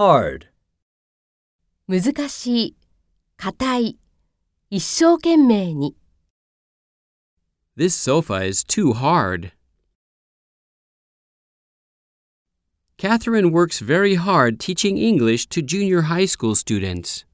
hard, 難しい、硬い、一生懸命に。This sofa is too hard. Catherine works very hard teaching English to junior high school students.